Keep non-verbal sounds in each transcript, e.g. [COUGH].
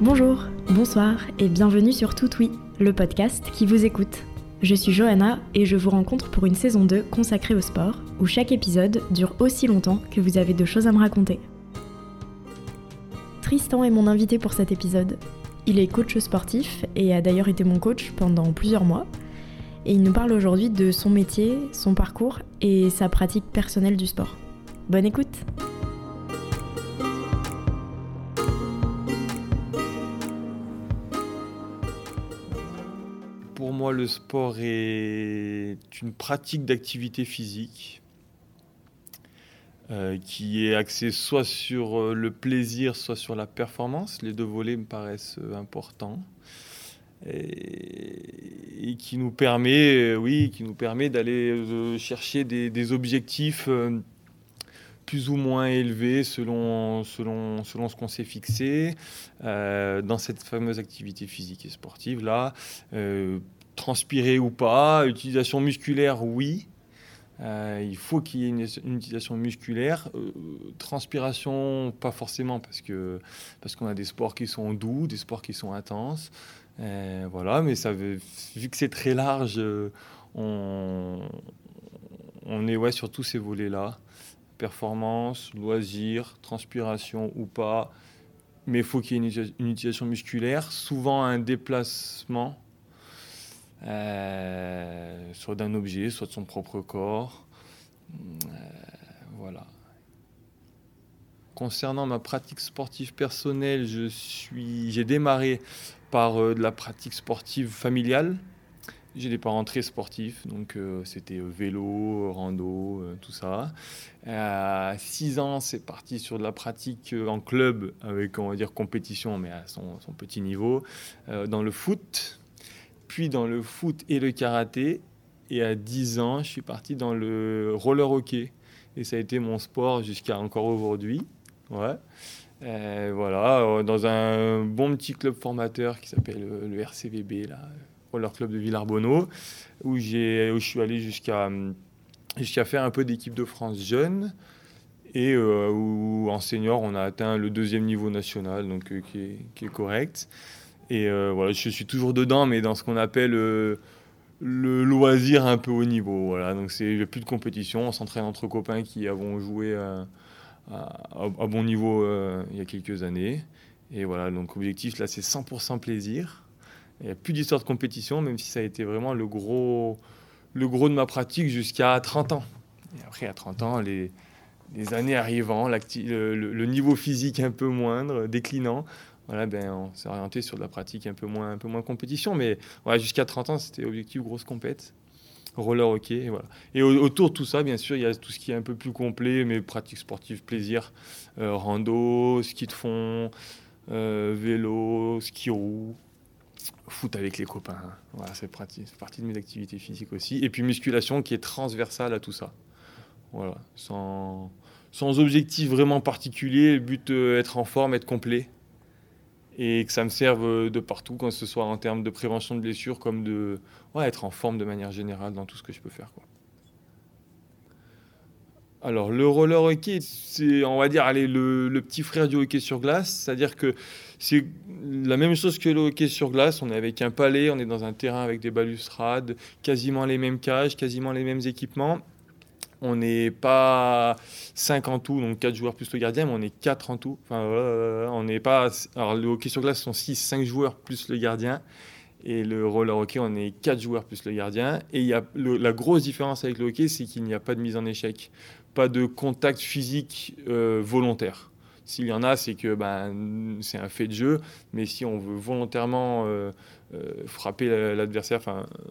Bonjour, bonsoir et bienvenue sur Tout Oui, le podcast qui vous écoute. Je suis Johanna et je vous rencontre pour une saison 2 consacrée au sport, où chaque épisode dure aussi longtemps que vous avez de choses à me raconter. Tristan est mon invité pour cet épisode. Il est coach sportif et a d'ailleurs été mon coach pendant plusieurs mois. Et il nous parle aujourd'hui de son métier, son parcours et sa pratique personnelle du sport. Bonne écoute! Le sport est une pratique d'activité physique euh, qui est axée soit sur euh, le plaisir, soit sur la performance. Les deux volets me paraissent euh, importants. Et, qui nous permet, oui, qui nous permet d'aller chercher des, objectifs plus ou moins élevés selon ce qu'on s'est fixé dans cette fameuse activité physique et sportive là transpirer ou pas, utilisation musculaire, oui. Euh, il faut qu'il y ait une, utilisation musculaire. Euh, transpiration, pas forcément, parce que parce qu'on a des sports qui sont doux, des sports qui sont intenses. Euh, voilà, mais ça vu que c'est très large, on, on est ouais, sur tous ces volets-là. Performance, loisir, transpiration ou pas. Mais il faut qu'il y ait une utilisation musculaire, souvent un déplacement euh, soit d'un objet, soit de son propre corps. Euh, voilà. Concernant ma pratique sportive personnelle, je suis, j'ai démarré par euh, de la pratique sportive familiale. J'ai des parents très sportifs, donc c'était vélo, rando, tout ça. À 6 ans, c'est parti sur de la pratique en club, avec, on va dire, compétition, mais à son petit niveau. dans le foot, puis dans le foot et le karaté. Et à 10 ans, je suis parti dans le roller hockey. Et ça a été mon sport jusqu'à encore aujourd'hui. Ouais. voilà, euh, dans un bon petit club formateur qui s'appelle euh, le RCVB, là, Roller Club de Villarbonneau, où, où je suis allé jusqu'à jusqu'à faire un peu d'équipe de France jeune et euh, où en senior on a atteint le deuxième niveau national, donc qui, est, qui, est, correct. Et euh, voilà, je suis toujours dedans, mais dans ce qu'on appelle euh, le loisir un peu haut niveau. Voilà, donc c'est plus de compétition. On s'entraîne entre copains qui avons joué à, bon niveau euh, il y a quelques années. Et voilà, donc objectif là, c'est 100% plaisir. Il n'y a plus d'histoire de compétition, même si ça a été vraiment le gros, le gros de ma pratique jusqu'à 30 ans. Et après, à 30 ans, les, années arrivant, le, niveau physique un peu moindre, déclinant, voilà, ben, on s'est orienté sur de la pratique un peu moins, un peu moins compétition. Mais voilà, jusqu'à 30 ans, c'était objectif grosse compète. Roller hockey, et voilà. Et autour de tout ça, bien sûr, il y a tout ce qui est un peu plus complet, mais pratique sportive, plaisir, euh, rando, ski de fond, euh, vélo, ski roue, foot avec les copains. Voilà, c'est partie de mes activités physiques aussi. Et puis musculation qui est transversale à tout ça. Voilà, sans, sans objectif vraiment particulier, le but euh, être en forme, être complet et que ça me serve euh, de partout, quand ce soit en termes de prévention de blessures, comme de être en forme de manière générale dans tout ce que je peux faire. Alors, le roller hockey, c'est, on va dire, allez, le, le, petit frère du hockey sur glace, c'est-à-dire que c'est la même chose que le hockey sur glace. On est avec un palais, on est dans un terrain avec des balustrades, quasiment les mêmes cages, quasiment les mêmes équipements. On n'est pas 5 en tout, donc 4 joueurs plus le gardien, mais on est 4 en tout. On n'est pas. Alors, le hockey sur glace sont 6, 5 joueurs plus le gardien. Et le roller hockey, on est 4 joueurs plus le gardien. Et y a la grosse différence avec le hockey, c'est qu'il n'y a pas de mise en échec, pas de contact physique euh, volontaire. S'il y en a, c'est que ben, c'est un fait de jeu, mais si on veut volontairement euh, euh, frapper l'adversaire,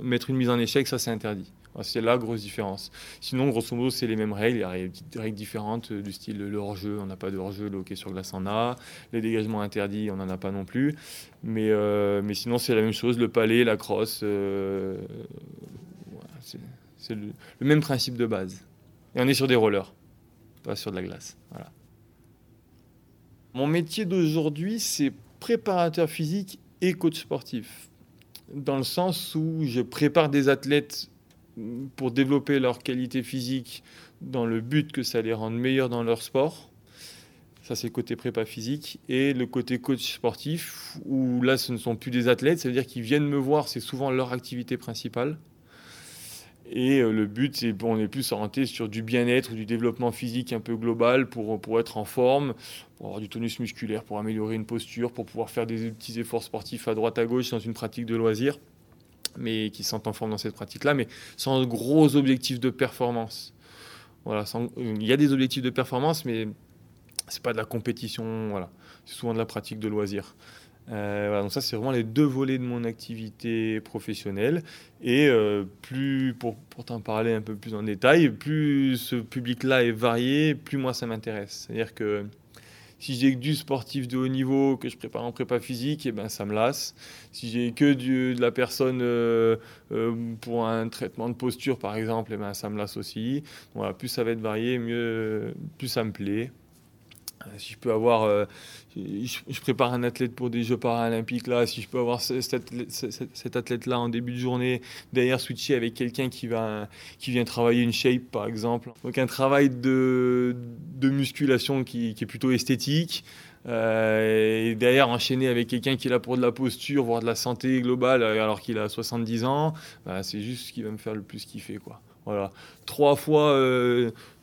mettre une mise en échec, ça c'est interdit. C'est la grosse différence. Sinon, grosso modo, c'est les mêmes règles. Il y a des règles différentes du style le hors-jeu, on n'a pas de hors-jeu, le hockey sur glace en a. Les dégagements interdits, on n'en a pas non plus. Mais, euh, sinon, c'est la même chose. Le palais, la crosse, euh, c'est le, même principe de base. Et on est sur des rollers, pas sur de la glace. Mon métier d'aujourd'hui, c'est préparateur physique et coach sportif. Dans le sens où je prépare des athlètes pour développer leur qualité physique dans le but que ça les rende meilleurs dans leur sport. Ça, c'est le côté prépa physique. Et le côté coach sportif, où là, ce ne sont plus des athlètes, ça veut dire qu'ils viennent me voir, c'est souvent leur activité principale. Et euh, le but, c'est on est plus orienté sur du bien-être du développement physique un peu global pour, pour être en forme, pour avoir du tonus musculaire, pour améliorer une posture, pour pouvoir faire des petits efforts sportifs à droite à gauche dans une pratique de loisir, mais qui sont en forme dans cette pratique-là, mais sans gros objectifs de performance. Voilà, il y a des objectifs de performance, mais c'est pas de la compétition, voilà. C'est souvent de la pratique de loisir. Euh, donc ça, c'est vraiment les deux volets de mon activité professionnelle. Et euh, plus, pour, pour t'en parler un peu plus en détail, plus ce public-là est varié, plus moi ça m'intéresse. C'est-à-dire que si j'ai que du sportif de haut niveau que je prépare en prépa physique, eh ben ça me lasse. Si j'ai que de la personne euh, pour un traitement de posture, par exemple, eh ben ça me lasse aussi. Voilà, plus ça va être varié, mieux, plus ça me plaît. Euh, si je peux avoir, euh, je, prépare un athlète pour des Jeux paralympiques là, si je peux avoir cet, athlète-là en début de journée, derrière switcher avec quelqu'un qui qui vient travailler une shape par exemple. Donc un travail de, de musculation qui, qui, est plutôt esthétique. Euh, et derrière enchaîner avec quelqu'un qui est là pour de la posture, voire de la santé globale, alors qu'il a 70 ans, bah, c'est juste ce qui va me faire le plus kiffer quoi. Voilà, trois fois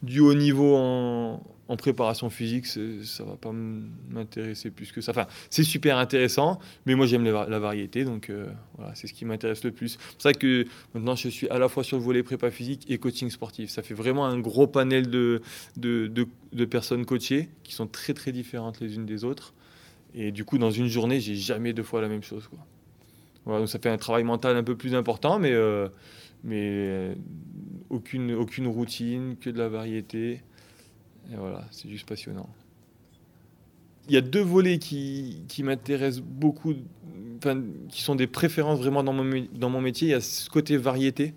du haut niveau en, préparation physique, ça va pas m'intéresser plus que ça. Enfin, c'est super intéressant, mais moi j'aime la variété, donc euh, voilà, c'est ce qui m'intéresse le plus. C'est ça que maintenant je suis à la fois sur le volet prépa physique et coaching sportif. Ça fait vraiment un gros panel de, de, personnes coachées qui sont très très différentes les unes des autres. Et du coup, dans une journée, j'ai jamais deux fois la même chose. Voilà, donc ça fait un travail mental un peu plus important, mais, euh, mais euh, aucune, routine, que de la variété. Et voilà, c'est juste passionnant. Il y a deux volets qui, m'intéressent beaucoup, qui sont des préférences vraiment dans mon, dans mon métier. Il y a ce côté variété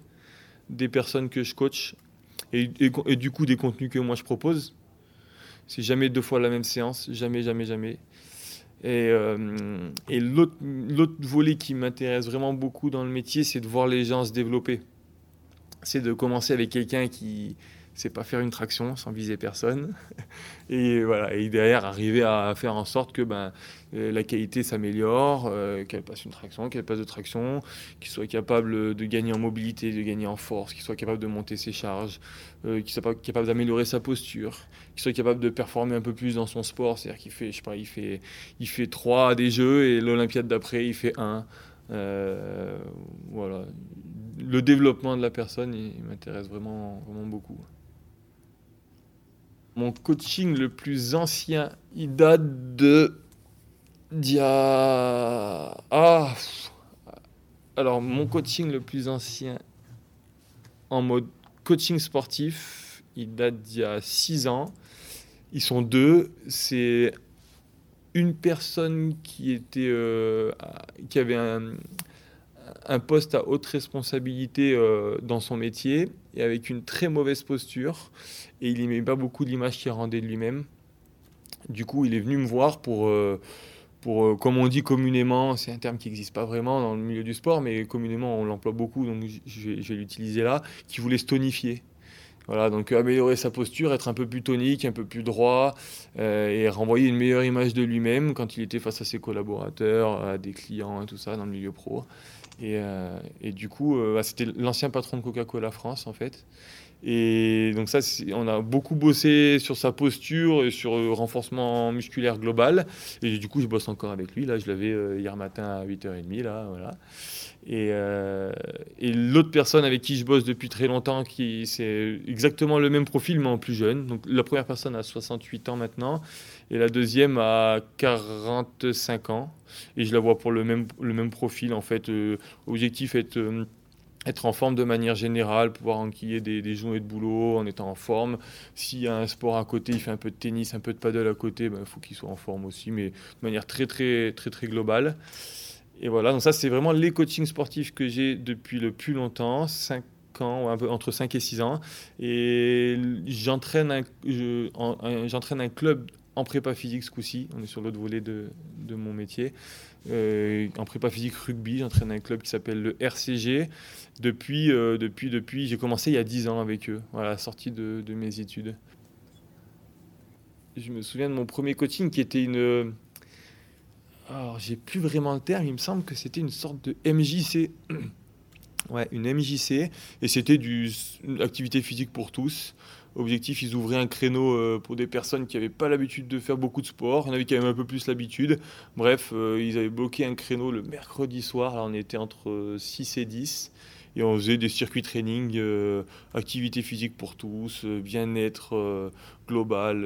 des personnes que je coach et, et, du coup des contenus que moi je propose. C'est jamais deux fois la même séance, jamais, jamais, jamais. Et, euh, et l'autre volet qui m'intéresse vraiment beaucoup dans le métier, c'est de voir les gens se développer. C'est de commencer avec quelqu'un qui, c'est pas faire une traction sans viser personne. [LAUGHS] Et voilà, et derrière arriver à faire en sorte que ben, euh, la qualité s'améliore, euh, qu'elle passe une traction, qu'elle passe de traction, qu'il soit capable de gagner en mobilité, de gagner en force, qu'il soit capable de monter ses charges, euh, qu'il soit capable d'améliorer sa posture, qu'il soit capable de performer un peu plus dans son sport, c'est-à-dire qu'il fait, je sais pas, il fait, il fait 3 des jeux et l'Olympiade d'après il fait 1. Voilà, le développement de la personne, il, m'intéresse vraiment, vraiment beaucoup. Mon coaching le plus ancien, il date de. Dia... Ah Alors, mon coaching le plus ancien en mode coaching sportif, il date d'il y a 6 ans. Ils sont deux. C'est une personne qui était euh, qui avait un, poste à haute responsabilité euh, dans son métier et avec une très mauvaise posture et il n'aimait pas beaucoup l'image qu'il rendait de lui-même. Du coup, il est venu me voir pour, euh, pour comme on dit communément, c'est un terme qui n'existe pas vraiment dans le milieu du sport, mais communément on l'emploie beaucoup, donc je vais, l'utiliser là, qui voulait se tonifier. Voilà, donc améliorer sa posture, être un peu plus tonique, un peu plus droit, euh, et renvoyer une meilleure image de lui-même quand il était face à ses collaborateurs, à des clients et tout ça dans le milieu pro. Et, et du coup, bah, c'était l'ancien patron de Coca-Cola France en fait. Et donc ça, on a beaucoup bossé sur sa posture et sur le renforcement musculaire global. Et du coup, je bosse encore avec lui. Là, je l'avais euh, hier matin à 8h30. Là, voilà. Et, euh, et l'autre personne avec qui je bosse depuis très longtemps, qui c'est exactement le même profil, mais en plus jeune. Donc la première personne a 68 ans maintenant, et la deuxième a 45 ans. Et je la vois pour le même, le même profil, en fait. Euh, objectif est être en forme de manière générale, pouvoir enquiller des, des journées de boulot en étant en forme. S'il y a un sport à côté, il fait un peu de tennis, un peu de paddle à côté, il ben, faut qu'il soit en forme aussi, mais de manière très très très très globale. Et voilà, donc ça c'est vraiment les coachings sportifs que j'ai depuis le plus longtemps, 5 ans, entre 5 et 6 ans. Et j'entraîne un, un club en prépa physique ce coup-ci, on est sur l'autre volet de, de mon métier. Euh, en prépa physique rugby, j'entraîne un club qui s'appelle le RCG. Depuis, euh, depuis, depuis, j'ai commencé il y a 10 ans avec eux, voilà, sortie de, mes études. je me souviens de mon premier coaching qui était une. Alors, j'ai plus vraiment le terme, il me semble que c'était une sorte de MJC. [CLEARS THROAT] ouais, une MJC. Et c'était du une activité physique pour tous. Objectif, ils ouvraient un créneau euh, pour des personnes qui n'avaient pas l'habitude de faire beaucoup de sport. Il y en avait qui avaient un peu plus l'habitude. Bref, euh, ils avaient bloqué un créneau le mercredi soir. Là, on était entre 6 et 10. Et on faisait des circuits training, euh, activité physique pour tous, euh, bien-être euh, global,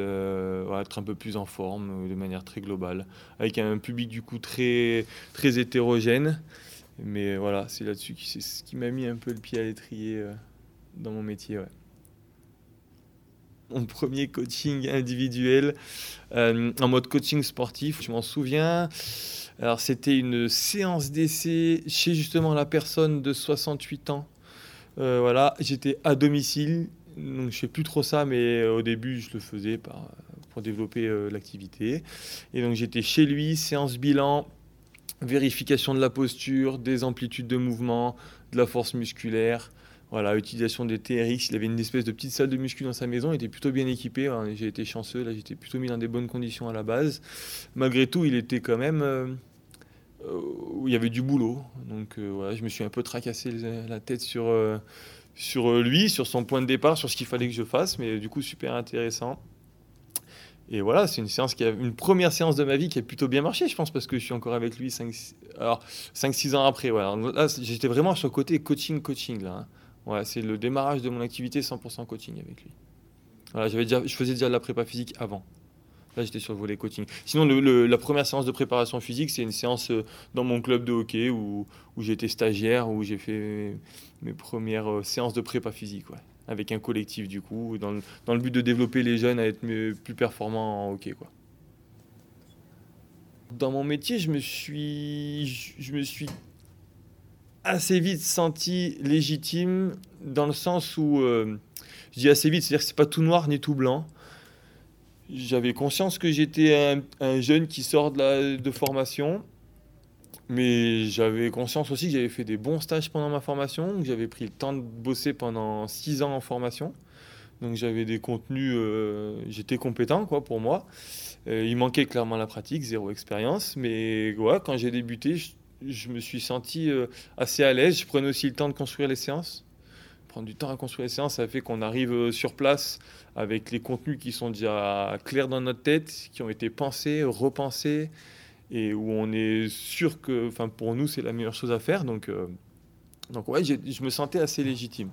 être un peu plus en forme de manière très globale, avec un public du coup très, très hétérogène. Mais voilà, c'est là-dessus qui, ce qui m'a mis un peu le pied à l'étrier dans mon métier. Mon premier coaching individuel en mode coaching sportif, je m'en souviens. Alors c'était une séance d'essai chez justement la personne de 68 ans. Euh, voilà, j'étais à domicile, donc je fais plus trop ça, mais au début je le faisais pour développer euh, l'activité. Et donc j'étais chez lui, séance bilan, vérification de la posture, des amplitudes de mouvement, de la force musculaire. Voilà, utilisation des TRX. Il avait une espèce de petite salle de muscu dans sa maison. Il était plutôt bien équipé. J'ai été chanceux. Là, j'étais plutôt mis dans des bonnes conditions à la base. Malgré tout, il était quand même. Euh, où il y avait du boulot. Donc euh, voilà, je me suis un peu tracassé la tête sur, euh, sur euh, lui, sur son point de départ, sur ce qu'il fallait que je fasse, mais du coup super intéressant. Et voilà, c'est une séance qui a, une première séance de ma vie qui a plutôt bien marché, je pense, parce que je suis encore avec lui 5-6 ans après. Voilà. Là, j'étais vraiment sur le côté coaching-coaching. là. Hein. C'est le démarrage de mon activité 100% coaching avec lui. Voilà, je faisais déjà de la prépa physique avant. Là, j'étais sur le volet coaching. Sinon, la première séance de préparation physique, c'est une séance euh, dans mon club de hockey où, j'étais stagiaire, où j'ai fait mes premières euh, séances de prépa physique, avec un collectif du coup, dans le, but de développer les jeunes à être plus performants en hockey. Dans mon métier, je me suis, je me suis assez vite senti légitime dans le sens où, euh, je dis assez vite, c'est-à-dire que c'est pas tout noir ni tout blanc j'avais conscience que j'étais un, jeune qui sort de, de formation, mais j'avais conscience aussi que j'avais fait des bons stages pendant ma formation, que j'avais pris le temps de bosser pendant six ans en formation. Donc j'avais des contenus, euh, j'étais compétent quoi pour moi. Euh, il manquait clairement la pratique, zéro expérience, mais ouais, quand j'ai débuté, me suis senti euh, assez à l'aise. Je prenais aussi le temps de construire les séances prendre du temps à construire les séances, ça fait qu'on arrive euh, sur place avec les contenus qui sont déjà clairs dans notre tête, qui ont été pensés, repensés, et où on est sûr que, enfin, pour nous, c'est la meilleure chose à faire. Donc, euh, donc ouais, je me sentais assez légitime,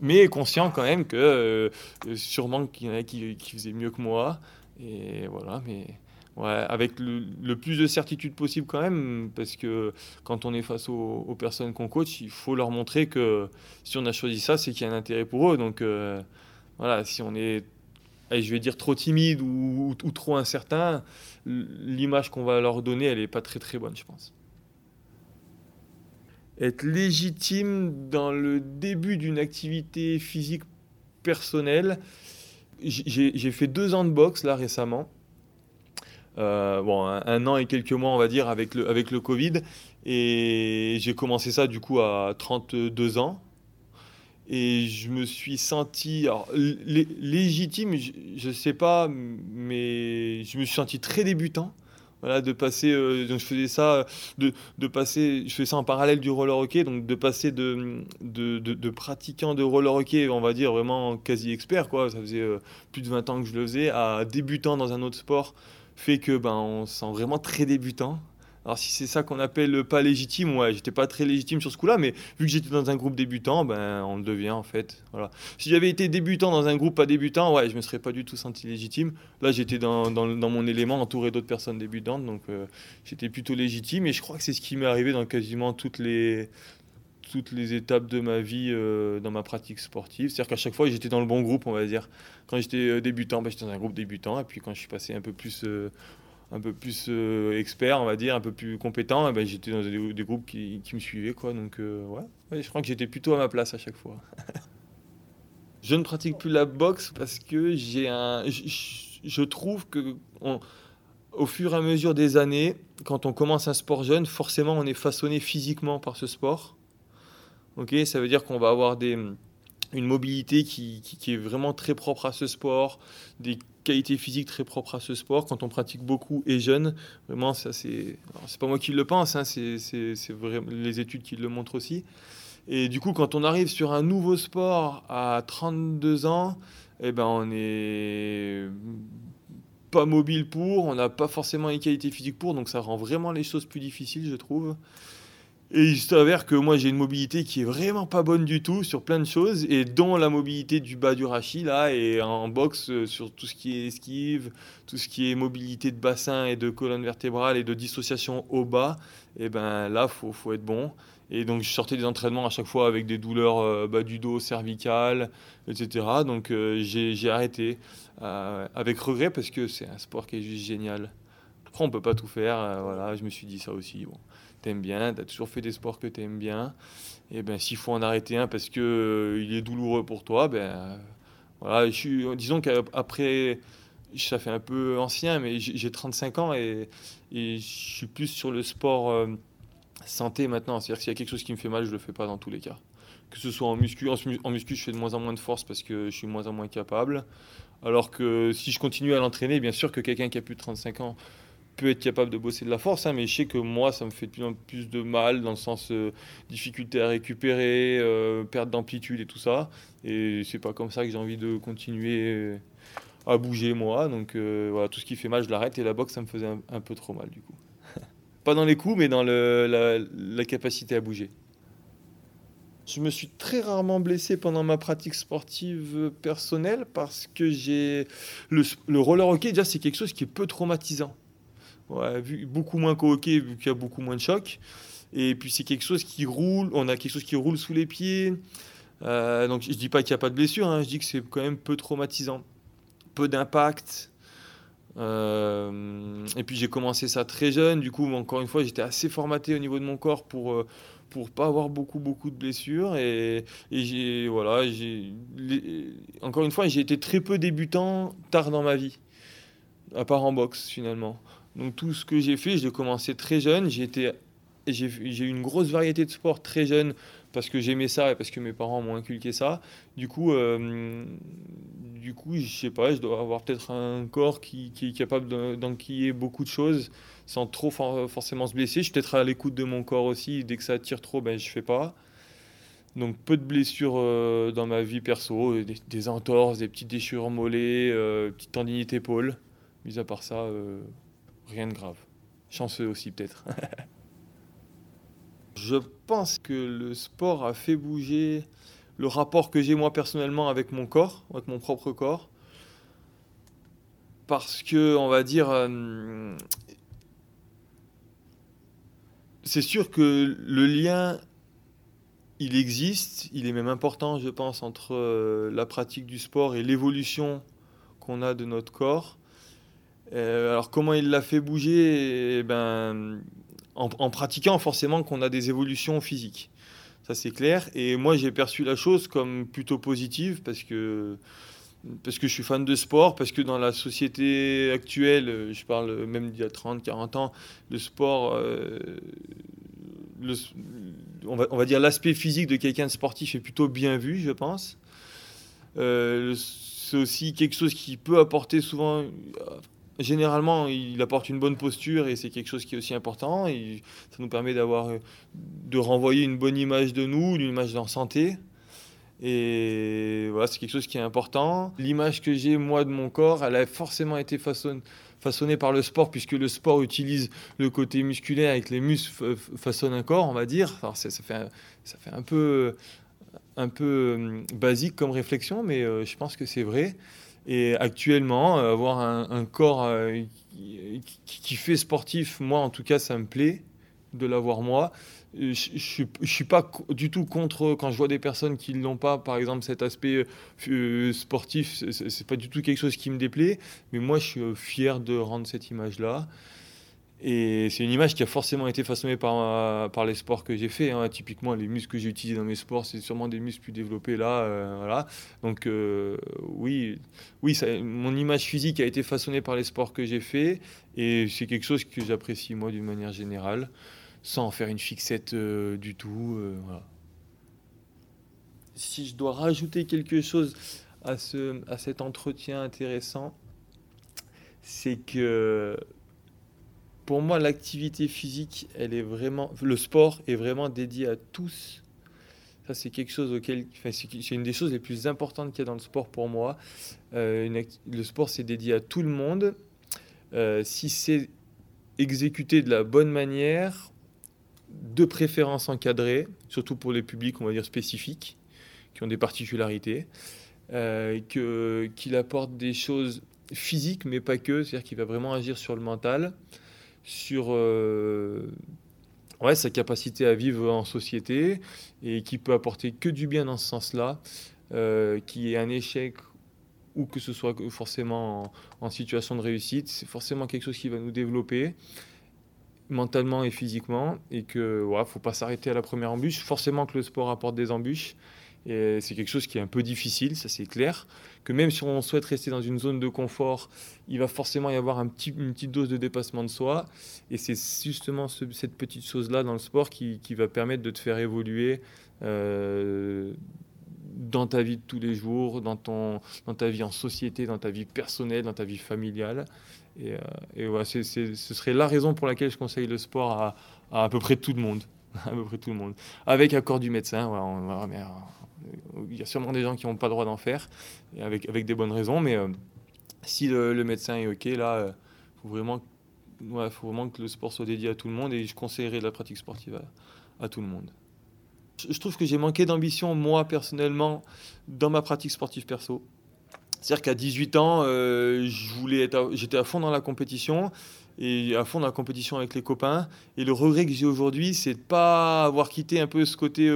mais conscient quand même que euh, sûrement qu'il y en a qui, qui faisaient mieux que moi, et voilà, mais Ouais, avec le, plus de certitude possible quand même, parce que quand on est face aux, personnes qu'on coach, il faut leur montrer que si on a choisi ça, c'est qu'il y a un intérêt pour eux. Donc euh, voilà, si on est, je vais dire, trop timide ou, ou trop incertain, l'image qu'on va leur donner, elle n'est pas très très bonne, je pense. Être légitime dans le début d'une activité physique personnelle, j'ai fait deux ans de boxe là récemment. Euh, bon, un, an et quelques mois, on va dire, avec le, avec le Covid. Et j'ai commencé ça du coup à 32 ans. Et je me suis senti légitime, je ne sais pas, mais je me suis senti très débutant. Voilà, de passer, euh, donc je faisais ça, de, de, passer, je faisais ça en parallèle du roller hockey, donc de passer de, de, de, pratiquant de roller hockey, on va dire vraiment quasi expert, quoi, ça faisait euh, plus de 20 ans que je le faisais, à débutant dans un autre sport fait que ben, on se sent vraiment très débutant. Alors si c'est ça qu'on appelle pas légitime, ouais, j'étais pas très légitime sur ce coup-là, mais vu que j'étais dans un groupe débutant, ben on le devient en fait. Voilà. Si j'avais été débutant dans un groupe pas débutant, ouais, je me serais pas du tout senti légitime. Là, j'étais dans, dans, mon élément, entouré d'autres personnes débutantes, donc euh, j'étais plutôt légitime. Et je crois que c'est ce qui m'est arrivé dans quasiment toutes les toutes les étapes de ma vie euh, dans ma pratique sportive. C'est-à-dire qu'à chaque fois, j'étais dans le bon groupe, on va dire. Quand j'étais euh, débutant, ben, j'étais dans un groupe débutant. Et puis quand je suis passé un peu plus, euh, un peu plus expert, on va dire, un peu plus compétent, ben, j'étais dans des, groupes qui, qui, me suivaient. Quoi. Donc ouais. je crois que j'étais plutôt à ma place à chaque fois. [LAUGHS] je ne pratique plus la boxe parce que j'ai un... Je, trouve que... au fur et à mesure des années, quand on commence un sport jeune, forcément on est façonné physiquement par ce sport. Ok, ça veut dire qu'on va avoir une mobilité qui, est vraiment très propre à ce sport, des qualité physique très propre à ce sport. Quand on pratique beaucoup et jeune, vraiment, ça c'est. C'est pas moi qui le pense, hein, c'est les études qui le montrent aussi. Et du coup, quand on arrive sur un nouveau sport à 32 ans, eh ben, on est pas mobile pour, on n'a pas forcément les qualités physiques pour, donc ça rend vraiment les choses plus difficiles, je trouve. Et il s'avère que moi j'ai une mobilité qui est vraiment pas bonne du tout sur plein de choses, et dont la mobilité du bas du rachis là, et en boxe euh, sur tout ce qui est esquive, tout ce qui est mobilité de bassin et de colonne vertébrale et de dissociation au bas, et ben là faut, faut être bon. Et donc je sortais des entraînements à chaque fois avec des douleurs euh, bas du dos, cervicales, etc. Donc euh, j'ai arrêté avec regret parce que c'est un sport qui est juste génial. Après on peut pas tout faire, voilà, je me suis dit ça aussi. T'aimes bien, tu as toujours fait des sports que tu aimes bien, et ben s'il faut en arrêter un parce que euh, il est douloureux pour toi, ben voilà, je suis, disons qu'après, ça fait un peu ancien, mais j'ai 35 ans et, je suis plus sur le sport euh, santé maintenant. C'est-à-dire que s'il y a quelque chose qui me fait mal, je le fais pas dans tous les cas. Que ce soit en muscu, en, muscu, je fais de moins en moins de force parce que je suis moins en moins capable. Alors que si je continue à l'entraîner, bien sûr que quelqu'un qui a plus de 35 ans peut être capable de bosser de la force, hein, mais je sais que moi, ça me fait de plus en plus de mal dans le sens euh, difficulté à récupérer, euh, perte d'amplitude et tout ça. Et c'est pas comme ça que j'ai envie de continuer à bouger moi. Donc euh, voilà, tout ce qui fait mal, je l'arrête. Et la boxe, ça me faisait un, peu trop mal du coup. [LAUGHS] pas dans les coups, mais dans le, la, capacité à bouger. Je me suis très rarement blessé pendant ma pratique sportive personnelle parce que j'ai le, le roller hockey déjà c'est quelque chose qui est peu traumatisant beaucoup moins qu'au vu qu'il y a beaucoup moins de chocs. Et puis c'est quelque chose qui roule, on a quelque chose qui roule sous les pieds. Euh, donc je dis pas qu'il n'y a pas de blessure, hein, je dis que c'est quand même peu traumatisant. Peu d'impact. Euh, et puis j'ai commencé ça très jeune, du coup encore une fois j'étais assez formaté au niveau de mon corps pour euh, pour pas avoir beaucoup beaucoup de blessures et, voilà encore une fois j'ai été très peu débutant tard dans ma vie à part en boxe finalement donc tout ce que j'ai fait, je l'ai commencé très jeune. J'ai eu une grosse variété de sports très jeune parce que j'aimais ça et parce que mes parents m'ont inculqué ça. Du coup, euh, du coup, je sais pas, je dois avoir peut-être un corps qui, est capable d'enquiller beaucoup de choses sans trop forcément se blesser. Je suis peut-être à l'écoute de mon corps aussi. Dès que ça tire trop, ben je fais pas. Donc peu de blessures euh, dans ma vie perso, des, entorses, des petites déchirures mollets, euh, petites tendinites épaules. Mis à part ça, euh, rien de grave. Chanceux aussi peut-être. [LAUGHS] Je pense que le sport a fait bouger le rapport que j'ai moi personnellement avec mon corps, avec mon propre corps. Parce que, on va dire, euh, c'est sûr que le lien, il existe, il est même important, je pense, entre euh, la pratique du sport et l'évolution qu'on a de notre corps. Euh, alors comment il l'a fait bouger eh ben, en, pratiquant forcément qu'on a des évolutions physiques. Ça c'est clair. Et moi j'ai perçu la chose comme plutôt positive parce que, je suis fan de sport, parce que dans la société actuelle, je parle même d'il y a 30, 40 ans, le sport... Euh, on, va, on, va, dire l'aspect physique de quelqu'un de sportif est plutôt bien vu, je pense. Euh, c'est aussi quelque chose qui peut apporter souvent généralement, il apporte une bonne posture et c'est quelque chose qui est aussi important. Ça nous permet d'avoir, de renvoyer une bonne image de nous, une image en santé. Et voilà, c'est quelque chose qui est important. L'image que j'ai, moi, de mon corps, elle a forcément été façonnée par le sport, puisque le sport utilise le côté musculaire avec les muscles façonnent un corps, on va dire. Alors, ça, fait, ça fait un peu, un peu hum, basique comme réflexion, mais euh, je pense que c'est vrai. Et actuellement, euh, avoir un, corps euh, qui, fait sportif, moi en tout cas, ça me plaît de l'avoir moi. Je ne suis pas du tout contre quand je vois des personnes qui ne l'ont pas, par exemple cet aspect euh, sportif, c'est pas du tout quelque chose qui me déplaît, mais moi je suis fier de rendre cette image-là. Et c'est une image qui a forcément été façonnée par, par les sports que j'ai fait. Hein. Typiquement, les muscles que j'ai utilisés dans mes sports, c'est sûrement des muscles plus développés là. Euh, voilà. Donc, euh, oui, oui mon image physique a été façonnée par les sports que j'ai fait. Et c'est quelque chose que j'apprécie, moi, d'une manière générale, sans en faire une fixette euh, du tout. Si je dois rajouter quelque chose à, ce, à cet entretien intéressant, c'est que pour moi, l'activité physique, elle est vraiment, le sport est vraiment dédié à tous. Ça, c'est quelque chose auquel, c'est une des choses les plus importantes qu'il y a dans le sport pour moi. Euh, le sport, c'est dédié à tout le monde. Euh, si c'est exécuté de la bonne manière, de préférence encadrée, surtout pour les publics, on va dire spécifiques, qui ont des particularités, euh, qu'il apporte des choses physiques, mais pas que, c'est-à-dire qu'il va vraiment agir sur le mental sur euh, ouais, sa capacité à vivre en société et qui peut apporter que du bien dans ce sens-là, euh, qui est un échec ou que ce soit forcément en, situation de réussite, c'est forcément quelque chose qui va nous développer mentalement et physiquement et que ouais, faut pas s'arrêter à la première embûche. Forcément que le sport apporte des embûches, c'est quelque chose qui est un peu difficile, ça c'est clair. Que même si on souhaite rester dans une zone de confort, il va forcément y avoir un petit, une petite dose de dépassement de soi. Et c'est justement cette petite chose-là dans le sport qui, va permettre de te faire évoluer euh, dans ta vie de tous les jours, dans, ton, dans ta vie en société, dans ta vie personnelle, dans ta vie familiale. Et, euh, ce serait la raison pour laquelle je conseille le sport à à, peu près tout le monde. [LAUGHS] à peu près tout le monde. Avec accord du médecin, mais, il y a sûrement des gens qui n'ont pas le droit d'en faire, avec, avec des bonnes raisons, mais euh, si le, médecin est OK, là, il euh, faut, vraiment, faut vraiment que le sport soit dédié à tout le monde et je conseillerais la pratique sportive à, tout le monde. Je, trouve que j'ai manqué d'ambition, moi, personnellement, dans ma pratique sportive perso. C'est-à-dire qu'à 18 ans, euh, j'étais à fond dans la compétition et à fond dans la compétition avec les copains. Et le regret que j'ai aujourd'hui, c'est de pas avoir quitté un peu ce côté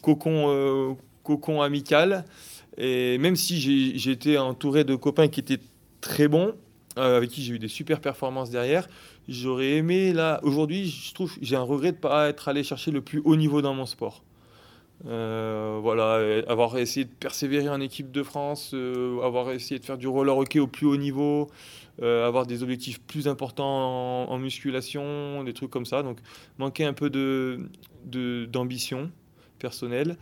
cocon, cocon amical. Et même si j'ai été entouré de copains qui étaient très bons, euh, avec qui j'ai eu des super performances derrière, j'aurais aimé, là, aujourd'hui, je trouve, j'ai un regret de pas être allé chercher le plus haut niveau dans mon sport. Euh, voilà, avoir essayé de persévérer en équipe de France, euh, avoir essayé de faire du roller hockey au plus haut niveau, avoir des objectifs plus importants en, musculation, des trucs comme ça. Donc, manquer un peu de, d'ambition personnelle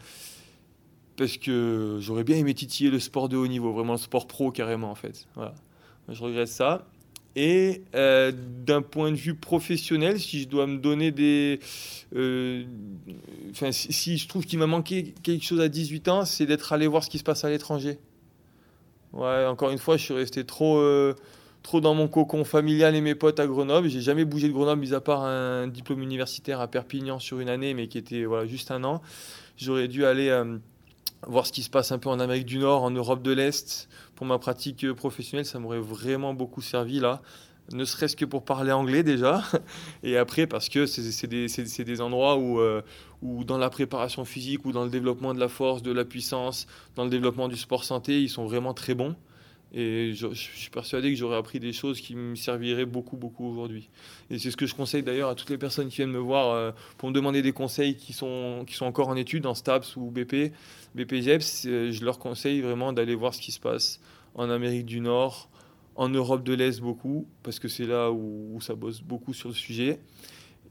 parce que j'aurais bien aimé titiller le sport de haut niveau, vraiment le sport pro carrément en fait. Voilà. Je regrette ça. Et euh, d'un point de vue professionnel, si je dois me donner des... Euh, enfin, si, je trouve qu'il m'a manqué quelque chose à 18 ans, c'est d'être allé voir ce qui se passe à l'étranger. Ouais, encore une fois, je suis resté trop, euh, trop dans mon cocon familial et mes potes à Grenoble. J'ai jamais bougé de Grenoble, mis à part un diplôme universitaire à Perpignan sur une année, mais qui était voilà, juste un an. J'aurais dû aller voir ce qui se passe un peu en Amérique du Nord, en Europe de l'Est. Pour ma pratique euh, professionnelle, ça m'aurait vraiment beaucoup servi là. Ne serait-ce que pour parler anglais déjà. [LAUGHS] Et après, parce que c'est des, endroits où, euh, où, dans la préparation physique, ou dans le développement de la force, de la puissance, dans le développement du sport santé, ils sont vraiment très bons. Et je, suis persuadé que j'aurais appris des choses qui me serviraient beaucoup, beaucoup aujourd'hui. Et c'est ce que je conseille d'ailleurs à toutes les personnes qui viennent me voir euh, pour me demander des conseils qui sont, qui sont encore en études, en STAPS ou BP, BPGEPS. Euh, je leur conseille vraiment d'aller voir ce qui se passe en Amérique du Nord, en Europe de l'Est beaucoup, parce que c'est là où, ça bosse beaucoup sur le sujet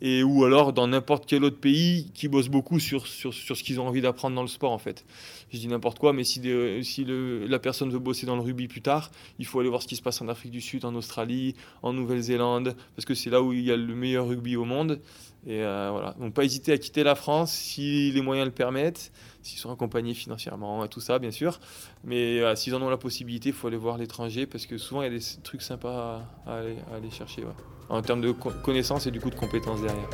et ou alors dans n'importe quel autre pays qui bosse beaucoup sur, sur, sur ce qu'ils ont envie d'apprendre dans le sport en fait. Je dis n'importe quoi, mais si, si la personne veut bosser dans le rugby plus tard, il faut aller voir ce qui se passe en Afrique du Sud, en Australie, en Nouvelle-Zélande, parce que c'est là où il y a le meilleur rugby au monde. Et euh, voilà, donc pas hésiter à quitter la France si les moyens le permettent, s'ils sont accompagnés financièrement et tout ça bien sûr. Mais euh, s'ils en ont la possibilité, il faut aller voir l'étranger parce que souvent il y a des trucs sympas à, aller, chercher en termes de connaissances et du coup de compétences derrière.